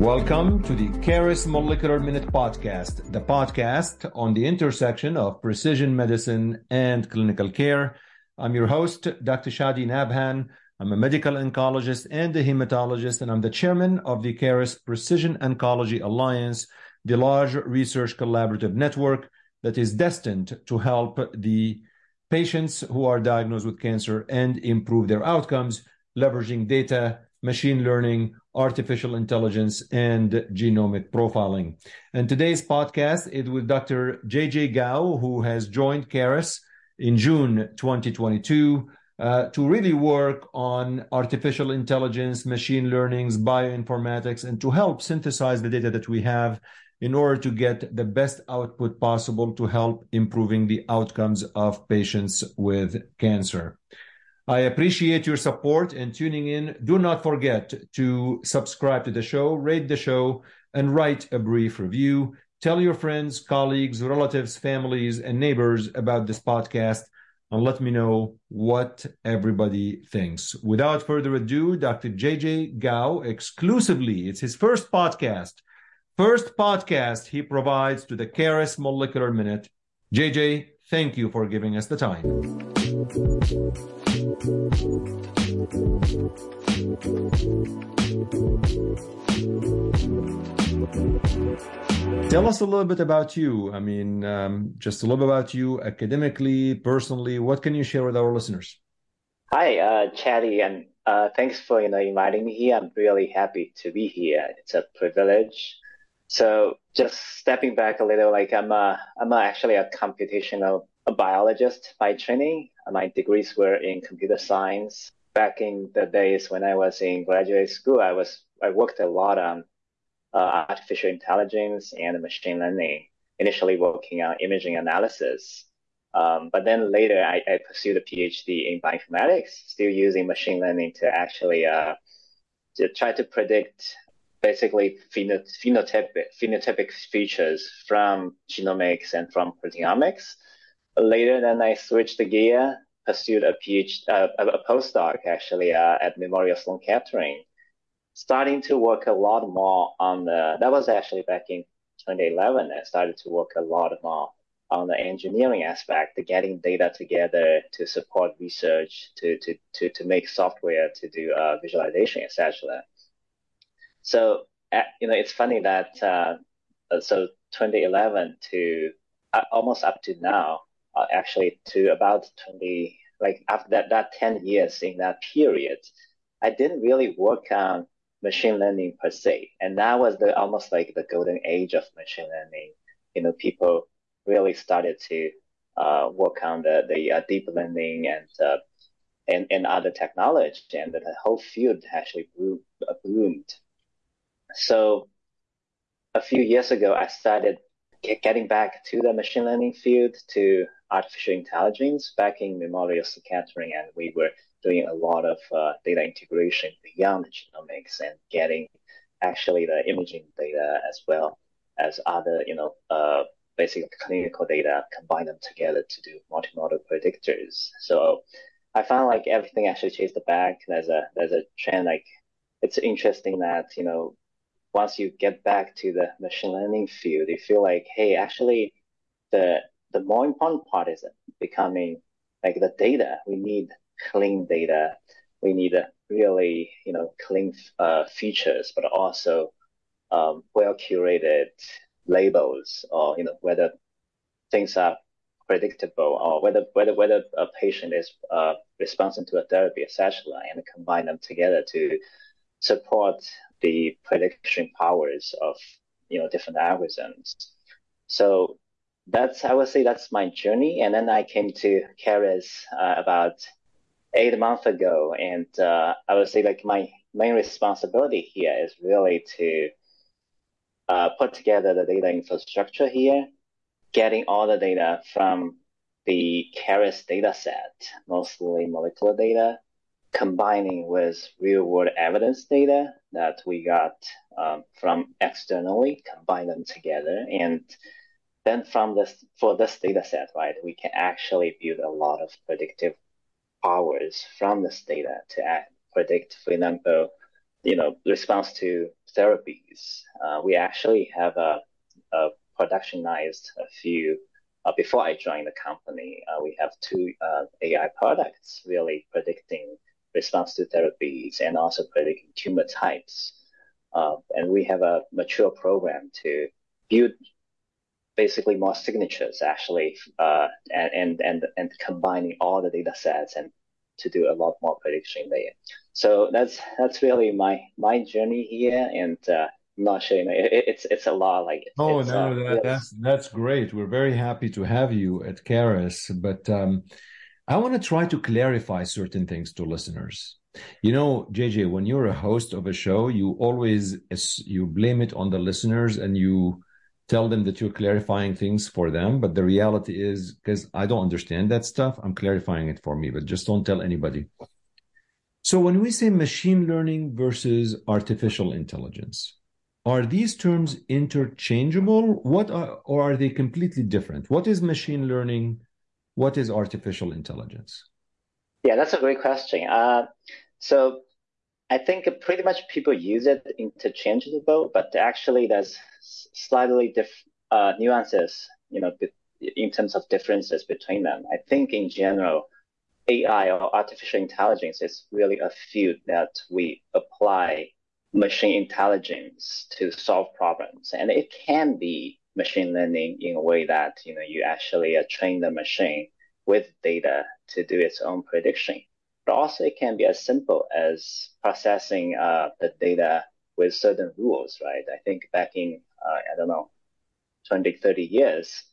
Welcome to the Caris Molecular Minute Podcast, the podcast on the intersection of precision medicine and clinical care. I'm your host, Dr. Chadi Nabhan. I'm a medical oncologist and a hematologist, and I'm the chairman of the Caris Precision Oncology Alliance, the large research collaborative network that is destined to help the patients who are diagnosed with cancer and improve their outcomes, leveraging data, machine learning, artificial intelligence, and genomic profiling. And today's podcast is with Dr. JJ Gao, who has joined Caris in June 2022 uh, to really work on artificial intelligence, machine learnings, bioinformatics, and to help synthesize the data that we have in order to get the best output possible to help improving the outcomes of patients with cancer. I appreciate your support and tuning in. Do not forget to subscribe to the show, rate the show, and write a brief review. Tell your friends, colleagues, relatives, families, and neighbors about this podcast and let me know what everybody thinks. Without further ado, Dr. JJ Gao exclusively, it's his first podcast, first podcast he provides to the Caris Molecular Minute. JJ, thank you for giving us the time. Tell us a little bit about you. I mean, um, just a little bit about you academically, personally. What can you share with our listeners? Hi, uh, Chadi, and uh, thanks for you know inviting me here. I'm really happy to be here. It's a privilege. So, just stepping back a little, like I'm a, I'm a, actually a computational a biologist by training. My degrees were in computer science. Back in the days when I was in graduate school, I was I worked a lot on uh, artificial intelligence and machine learning. Initially working on imaging analysis, um, but then later I, I, pursued a PhD in bioinformatics, still using machine learning to actually uh, to try to predict basically phenotypic, phenotypic features from genomics and from proteomics later, then I switched the gear, pursued a PhD, uh, a postdoc actually uh, at Memorial Sloan Kettering, starting to work a lot more on the. That was actually back in 2011. I started to work a lot more on the engineering aspect, getting data together to support research, to to to to make software to do uh, visualization, etc. So uh, you know, it's funny that uh, so 2011 to uh, almost up to now, uh, actually to about 20, like after that, that 10 years in that period, I didn't really work on machine learning per se. And that was the almost like the golden age of machine learning. You know, people really started to uh, work on the, the uh, deep learning and, uh, and, and other technology, and the whole field actually uh, bloomed. So a few years ago, I started getting back to the machine learning field to artificial intelligence back in Memorial Sloan Kettering, and we were doing a lot of uh, data integration beyond genomics and getting actually the imaging data as well as other, you know, uh, basic clinical data, combine them together to do multimodal predictors. So I found like everything actually chased the back. There's a there's a trend like it's interesting that you know once you get back to the machine learning field, you feel like hey actually the the more important part is becoming like the data. We need clean data. We need really, you know, clean uh, features, but also um, well curated labels, or you know, whether things are predictable, or whether whether whether a patient is uh, responding to a therapy, etc., and combine them together to support the prediction powers of you know different algorithms. So that's I would say that's my journey. And then I came to Caris uh, about eight months ago, and uh, I would say like my main responsibility here is really to uh, put together the data infrastructure here, getting all the data from the Caris data set, mostly molecular data, combining with real world evidence data that we got um, from externally, combine them together and then from this for this data set, right, we can actually build a lot of predictive powers from this data to act, predict, for example, you know, response to therapies. Uh, we actually have a, a productionized a few. Uh, before I joined the company, uh, we have two uh, AI products really predicting response to therapies and also predicting tumor types. Uh, and we have a mature program to build basically more signatures actually, uh, and, and, and, combining all the data sets and to do a lot more prediction there. So that's that's really my my journey here, and uh, I'm not sure you know it, it's it's a lot like. Oh no, uh, that, that's that's great. We're very happy to have you at Caris, but um, I want to try to clarify certain things to listeners. You know, JJ, when you're a host of a show, you always you blame it on the listeners and you tell them that you're clarifying things for them. But the reality is, because I don't understand that stuff, I'm clarifying it for me, but just don't tell anybody. So when we say machine learning versus artificial intelligence, are these terms interchangeable? What are, or are they completely different? What is machine learning? What is artificial intelligence? Yeah, that's a great question. Uh, so I think pretty much people use it interchangeable, but actually there's slightly diff- uh, nuances, you know, in terms of differences between them. I think in general, AI or artificial intelligence is really a field that we apply machine intelligence to solve problems, and it can be machine learning in a way that you know you actually uh, train the machine with data to do its own prediction. But also it can be as simple as processing uh, the data with certain rules, right? I think back in, uh, I don't know, 20, 30 years,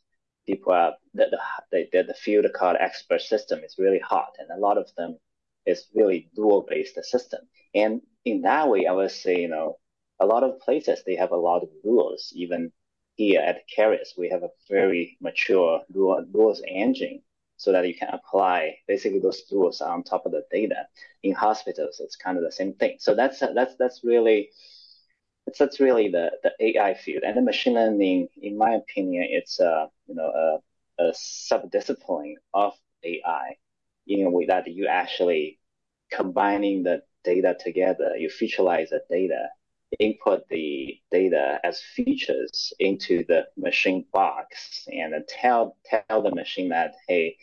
people are, the, the, the, the field called expert system is really hot. And a lot of them is really rule based system. And in that way, I would say, you know, a lot of places, they have a lot of rules. Even here at Caris, we have a very mature rules engine so that you can apply basically those rules on top of the data. In hospitals, it's kind of the same thing. So that's that's that's really that's, that's really the, the AI field. And the machine learning, in my opinion, it's a you know a, a sub-discipline of AI in a way that you actually combining the data together, you featureize the data, input the data as features into the machine box and tell tell the machine that hey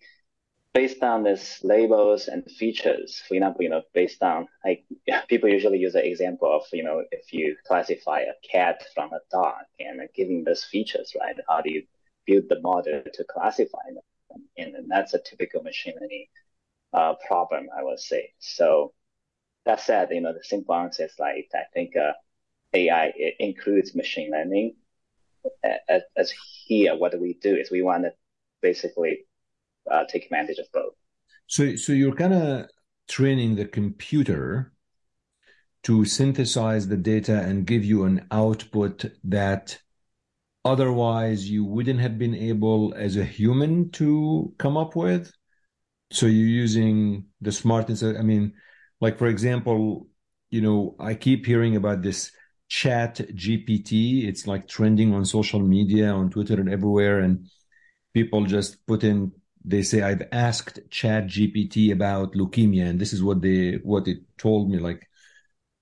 based on this labels and features for example you know based on like people usually use the example of you know if you classify a cat from a dog and giving those features right? How do you build the model to classify them? And, that's a typical machine learning uh, problem i would say. So that said you know the simple answer is like i think uh, AI includes machine learning. As, as, here, what we do is we want to basically uh, take advantage of both. So, so you're kind of training the computer to synthesize the data and give you an output that otherwise you wouldn't have been able as a human to come up with. So you're using the smartness. I mean, like for example, you know, I keep hearing about this chat GPT. It's like trending on social media, on Twitter and everywhere. And people just put in, they say, I've asked ChatGPT about leukemia. And this is what they, what it told me. Like,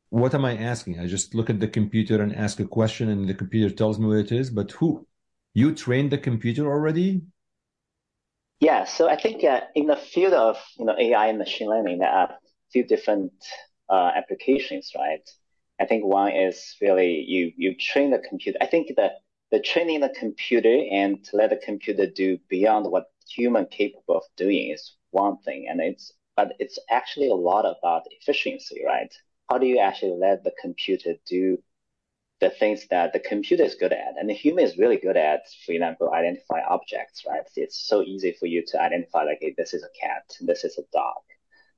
what am I asking? I just look at the computer and ask a question and the computer tells me what it is. But who? You trained the computer already? Yeah. So I think uh, in the field of, you know, AI and machine learning, there are a few different uh, applications, right? I think one is really you you train the computer. I think the the training the computer and let the computer do beyond what human capable of doing is one thing, and it's but it's actually a lot about efficiency, right? How do you actually let the computer do the things that the computer is good at and the human is really good at, for example, identify objects, right? It's so easy for you to identify like, hey, this is a cat, this is a dog.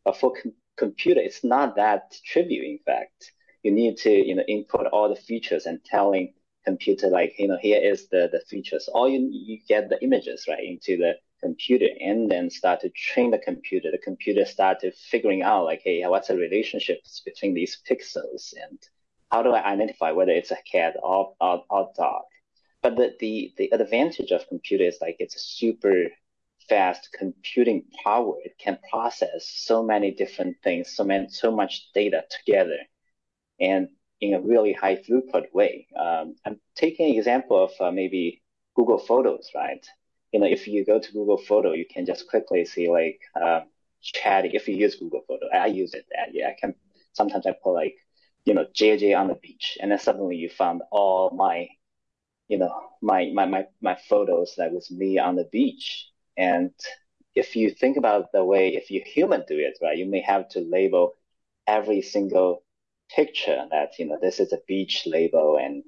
But for com- computer, it's not that trivial, in fact you need to you know input all the features and telling computer like you know here is the the features. Or you you get the images right into the computer and then start to train the computer. The computer start to figuring out like hey what's the relationships between these pixels and how do i identify whether it's a cat or or, or dog? But the, the the advantage of computer is like it's a super fast computing power. It can process so many different things so many so much data together and in a really high throughput way. Um, I'm taking an example of uh, maybe Google Photos, right? You know, if you go to Google Photo, you can just quickly see like uh, chatting. If you use Google Photo, I use it. And yeah, I can sometimes I put like you know JJ on the beach, and then suddenly you found all my you know my my my my photos that was me on the beach. And if you think about the way if you human do it, right, you may have to label every single picture that you know this is a beach label and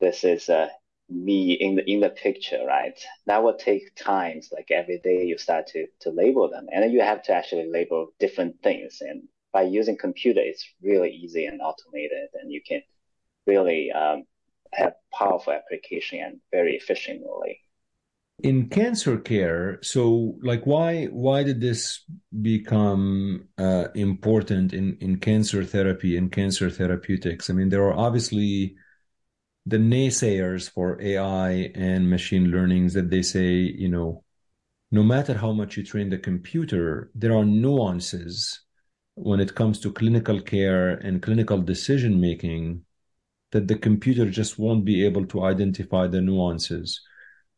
this is a me in the in the picture, right? That will take times. Like every day, you start to to label them, and you have to actually label different things. And by using computer, it's really easy and automated, and you can really um, have powerful application and very efficiently. In cancer care, so like why why did this become uh, important in in cancer therapy and cancer therapeutics? I mean, there are obviously the naysayers for AI and machine learnings that they say, you know, no matter how much you train the computer, there are nuances when it comes to clinical care and clinical decision making that the computer just won't be able to identify the nuances.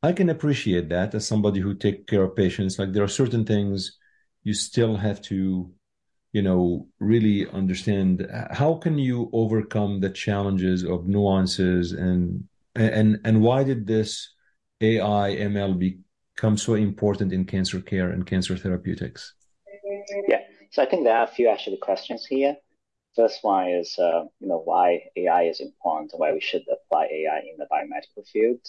I can appreciate that as somebody who take care of patients. Like there are certain things you still have to you know really understand how can you overcome the challenges of nuances and and and why did this AI ML become so important in cancer care and cancer therapeutics? Yeah, so I think there are a few actually questions here. First one is uh, you know why AI is important, why we should apply AI in the biomedical field.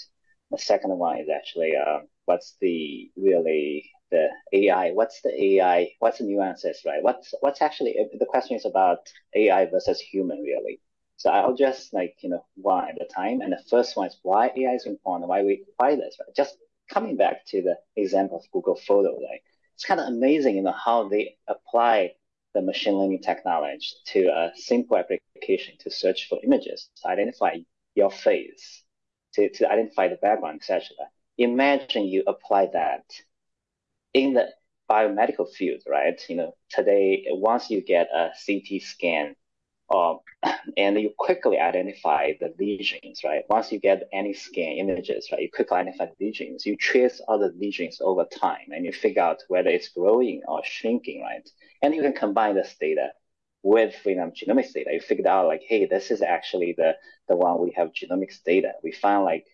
The second one is actually uh, what's the really the AI, what's the AI, what's the nuances, right? What's what's actually the question is about AI versus human, really. So I'll just like you know one at a time. And the first one is why AI is important, why we apply this, right? Just coming back to the example of Google Photo, right? It's kind of amazing, you know, how they apply the machine learning technology to a simple application to search for images, to identify your face, to, to identify the background, etc. Imagine you apply that in the biomedical field, right? You know, today, once you get a CT scan, um, and you quickly identify the lesions, right? Once you get any scan images, right, you quickly identify the lesions. You trace all the lesions over time, and you figure out whether it's growing or shrinking, right? And you can combine this data with know, genomics data. You figured out like, hey, this is actually the the one we have genomics data. We found like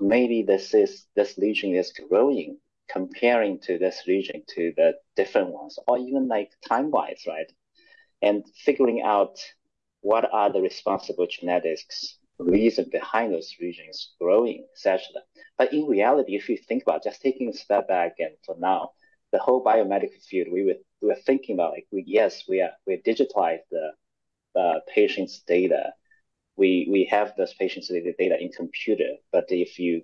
maybe this is this region is growing comparing to this region to the different ones, or even like time-wise, right? And figuring out what are the responsible genetics reason behind those regions growing, etc. But in reality, if you think about just taking a step back and for now, the whole biomedical field, we were, we were thinking about like, we, yes, we are, we digitalize the uh, patient's data. We, we have those patient's data in computer, but if you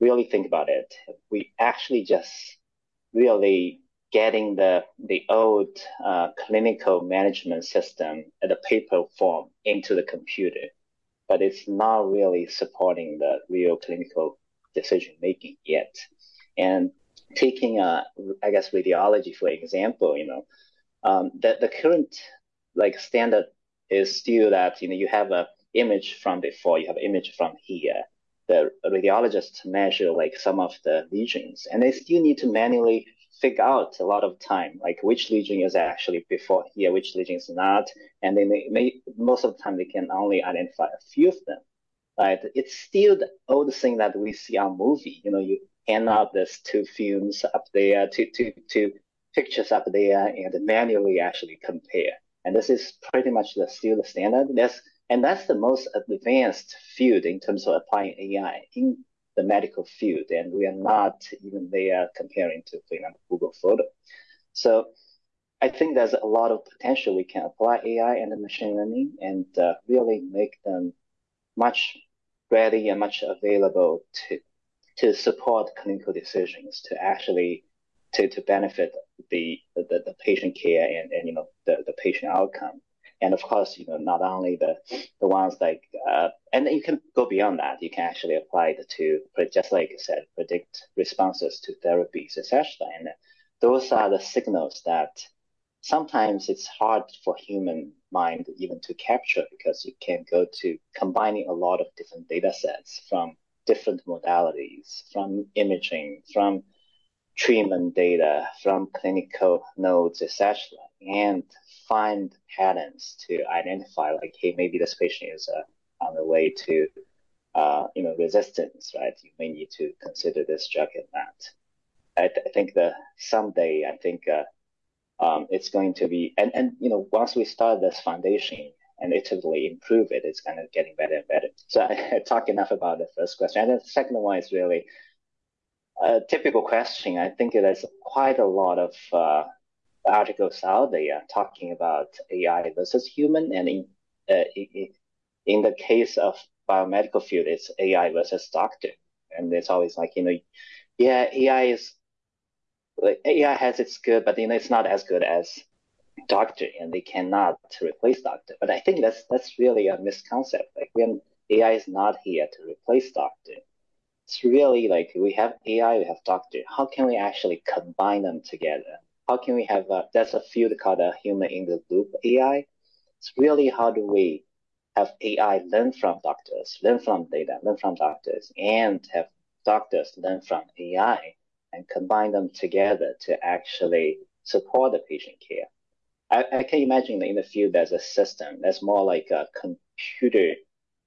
really think about it, we actually just really getting the the old uh, clinical management system at the paper form into the computer, but it's not really supporting the real clinical decision making yet. And taking a, I guess radiology for example, you know, um, the the current like standard is still that you know you have a image from before, you have image from here, the radiologists measure like some of the lesions and they still need to manually figure out a lot of time, like which lesion is actually before here, which lesion is not. And they may, may, most of the time they can only identify a few of them, right? It's still the old thing that we see on movie. You know, you hand out these two films up there, two, two, two pictures up there and manually actually compare. And this is pretty much the, still the standard. There's and that's the most advanced field in terms of applying AI in the medical field. And we are not even there comparing to, for example, Google Photo. So I think there's a lot of potential we can apply AI and machine learning and uh, really make them much ready and much available to to support clinical decisions to actually to, to benefit the, the, the patient care and, and you know the, the patient outcome and of course, you know, not only the the ones like, uh, and you can go beyond that. You can actually apply it to, just like you said, predict responses to therapies, etc. And those are the signals that sometimes it's hard for human mind even to capture because you can go to combining a lot of different data sets from different modalities, from imaging, from treatment data, from clinical notes, etc., and find patterns to identify like, hey, maybe this patient is uh, on the way to, uh, you know, resistance, right? You may need to consider this drug and that. I, th- I think that someday, I think uh, um, it's going to be, and, and, you know, once we start this foundation and iteratively improve it, it's kind of getting better and better. So I, I talked enough about the first question. And the second one is really a typical question. I think there's quite a lot of uh, articles out there talking about AI versus human. And in, uh, in the case of biomedical field, it's AI versus doctor. And it's always like, you know, yeah, AI is AI has its good, but you know it's not as good as doctor, and they cannot replace doctor. But I think that's that's really a misconcept. Like when AI is not here to replace doctor, it's really like we have AI, we have doctor. How can we actually combine them together? How can we have a, there's a field called a human in the loop AI. It's really how do we have AI learn from doctors, learn from data, learn from doctors, and have doctors learn from AI and combine them together to actually support the patient care. I, I can imagine that in the field there's a system that's more like a computer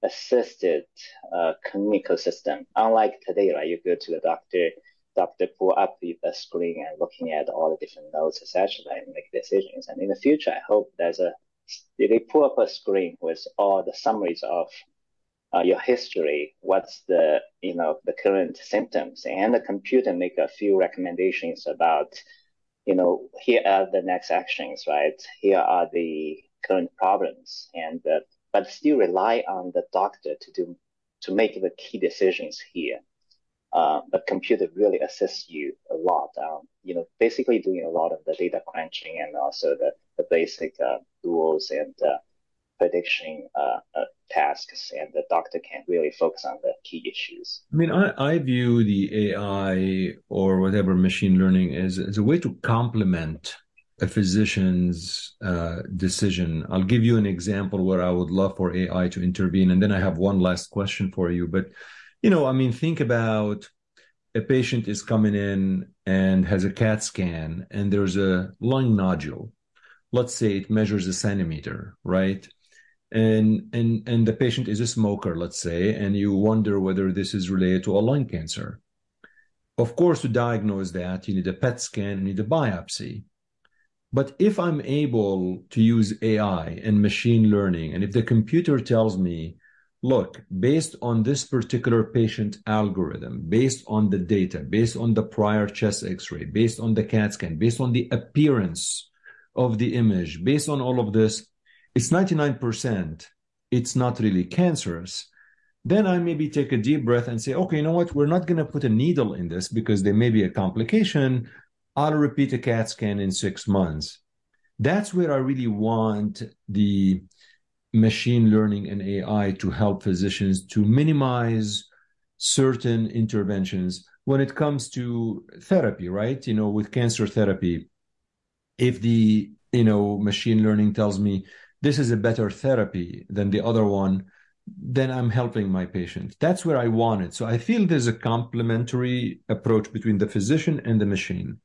assisted uh, clinical system. Unlike today, right? You go to the doctor, doctor pull up the, the screen and looking at all the different notes, etc., and make decisions. And in the future, I hope there's a they pull up a screen with all the summaries of uh, your history, what's the you know the current symptoms, and the computer make a few recommendations about you know here are the next actions, right? Here are the current problems, and uh, but still rely on the doctor to do to make the key decisions here. Uh, the computer really assists you a lot. Um, you know, basically doing a lot of the data crunching and also the the basic uh, rules and uh, prediction uh, uh, tasks, and the doctor can really focus on the key issues. I mean, I, I view the AI or whatever machine learning is as a way to complement a physician's uh, decision. I'll give you an example where I would love for AI to intervene, and then I have one last question for you. But you know, I mean, think about a patient is coming in and has a CAT scan, and there's a lung nodule. Let's say it measures a centimeter, right? And and and the patient is a smoker let's say and you wonder whether this is related to a lung cancer. Of course to diagnose that you need a pet scan you need a biopsy. But if i'm able to use ai and machine learning and if the computer tells me look based on this particular patient algorithm based on the data based on the prior chest x-ray based on the cat scan based on the appearance of the image based on all of this it's 99%, it's not really cancerous, then I maybe take a deep breath and say, okay, you know what? We're not going to put a needle in this because there may be a complication. I'll repeat a CAT scan in six months. That's where I really want the machine learning and AI to help physicians to minimize certain interventions when it comes to therapy, right? You know, with cancer therapy, if the, you know, machine learning tells me this is a better therapy than the other one, then I'm helping my patient. That's where I want it. So I feel there's a complementary approach between the physician and the machine.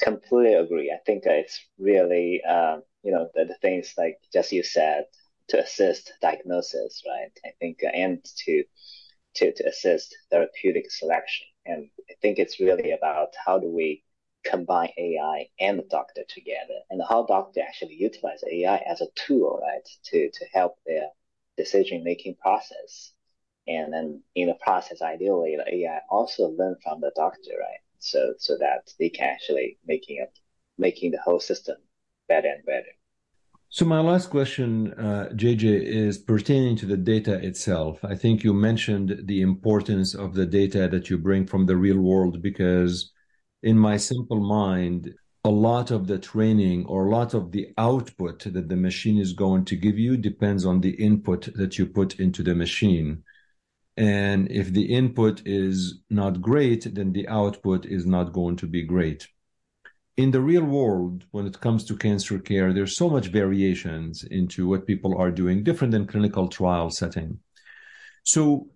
Completely agree. I think it's really, um, you know, the, the things like just you said to assist diagnosis, right? I think, uh, and to, to, to assist therapeutic selection. And I think it's really about how do we combine AI and the doctor together and how doctor actually utilize AI as a tool, right, to, to help their decision making process. And then in the process, ideally, the AI also learn from the doctor, right? So, so that they can actually making it, making the whole system better and better. So my last question, uh, JJ, is pertaining to the data itself. I think you mentioned the importance of the data that you bring from the real world because in my simple mind, a lot of the training or a lot of the output that the machine is going to give you depends on the input that you put into the machine. And if the input is not great, then the output is not going to be great. in the real world, when it comes to cancer care, there's so much variations into what people are doing, different than clinical trial setting. So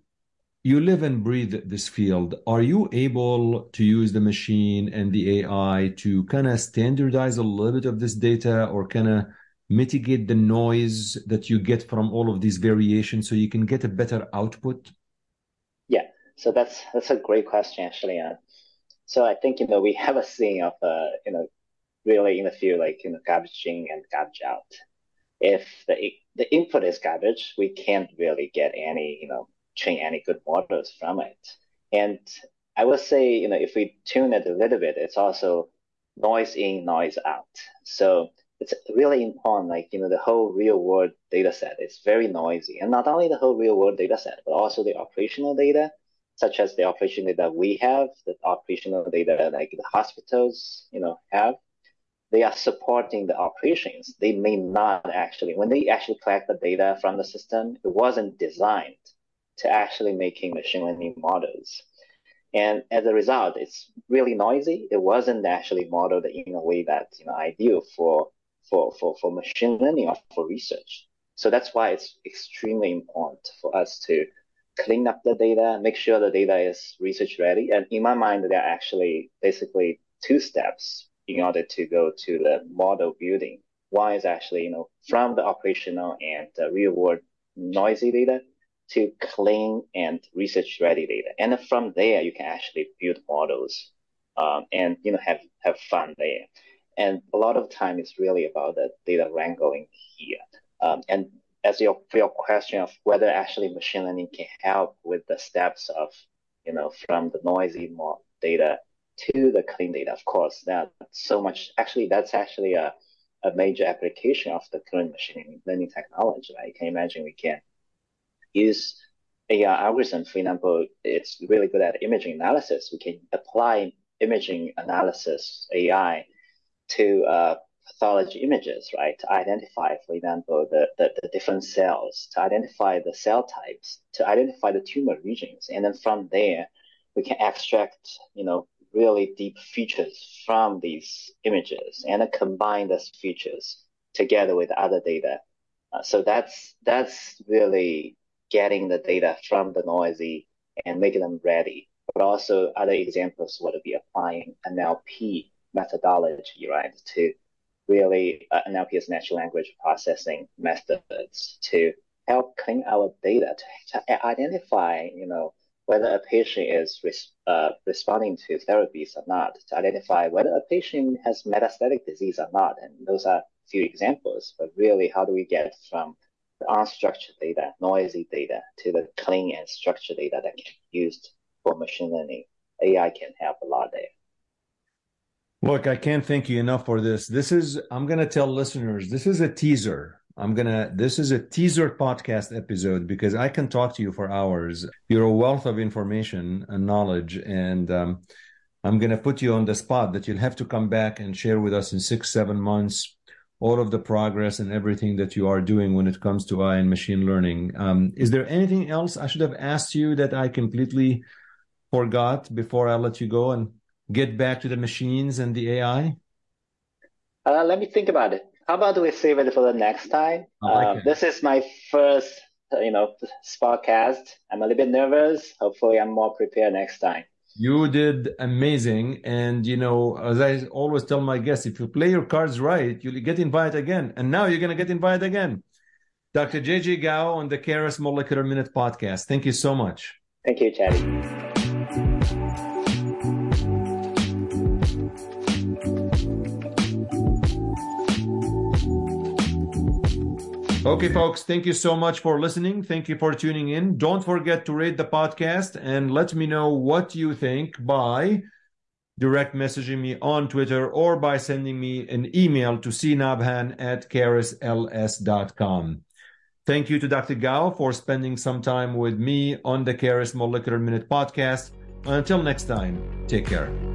you live and breathe this field. Are you able to use the machine and the AI to kind of standardize a little bit of this data or kind of mitigate the noise that you get from all of these variations so you can get a better output? Yeah, so that's that's a great question actually. Uh, so I think you know we have a saying of uh, you know really in the field like you know garbage in and garbage out. If the the input is garbage, we can't really get any you know train any good models from it. And I would say you know if we tune it a little bit, it's also noise in, noise out. So it's really important, like, you know, the whole real world data set is very noisy. And not only the whole real world data set, but also the operational data such as the operational data we have, the operational data like the hospitals, you know, have, they are supporting the operations. They may not actually, when they actually collect the data from the system, it wasn't designed to actually making machine learning models. And as a result, it's really noisy. It wasn't actually modeled in a way that's you know, ideal for, for, for, for machine learning or for research. So that's why it's extremely important for us to clean up the data, make sure the data is research ready. And in my mind, there are actually basically two steps in order to go to the model building. One is actually, you know, from the operational and the real world noisy data to clean and research ready data. And from there, you can actually build models um, and, you know, have, have fun there. And a lot of time is really about the data wrangling here. Um, and as your your question of whether actually machine learning can help with the steps of you know from the noisy data to the clean data. Of course, that so much actually that's actually a a major application of the current machine learning technology. Right? You can imagine we can use AI algorithm, for example, it's really good at imaging analysis. We can apply imaging analysis AI to uh, pathology images, right, to identify, for example, the, the, the, different cells, to identify the cell types, to identify the tumor regions. And then from there, we can extract, you know, really deep features from these images and combine those features together with other data. Uh, so that's, that's really getting the data from the noisy and making them ready. But also other examples would be applying NLP methodology, right, to really uh, is natural language processing methods to help clean our data to identify, you know, whether a patient is res- uh, responding to therapies or not, to identify whether a patient has metastatic disease or not. And those are a few examples, but really, how do we get from the unstructured data, noisy data, to the clean and structured data that can be used for machine learning? AI can help a lot there. Look, I can't thank you enough for this. This is, I'm going to tell listeners, this is a teaser. I'm going to, this is a teaser podcast episode because I can talk to you for hours. You're a wealth of information and knowledge. And um, I'm going to put you on the spot that you'll have to come back and share with us in six, seven months all of the progress and everything that you are doing when it comes to AI and machine learning. Um, is there anything else I should have asked you that I completely forgot before I let you go? And get back to the machines and the AI? Uh, let me think about it. How about we save it for the next time? Like uh, this is my first, you know, podcast. I'm a little bit nervous. Hopefully, I'm more prepared next time. You did amazing, and you know, as I always tell my guests, if you play your cards right, you'll get invited again. And now you're gonna get invited again. Dr. JJ Gao on the Caris Molecular Minute podcast. Thank you so much. Thank you, Chadi. Okay, folks, thank you so much for listening. Thank you for tuning in. Don't forget to rate the podcast and let me know what you think by direct messaging me on Twitter or by sending me an email to cnabhan at carisls.com. Thank you to Dr. Gao for spending some time with me on the Caris Molecular Minute podcast. Until next time, take care.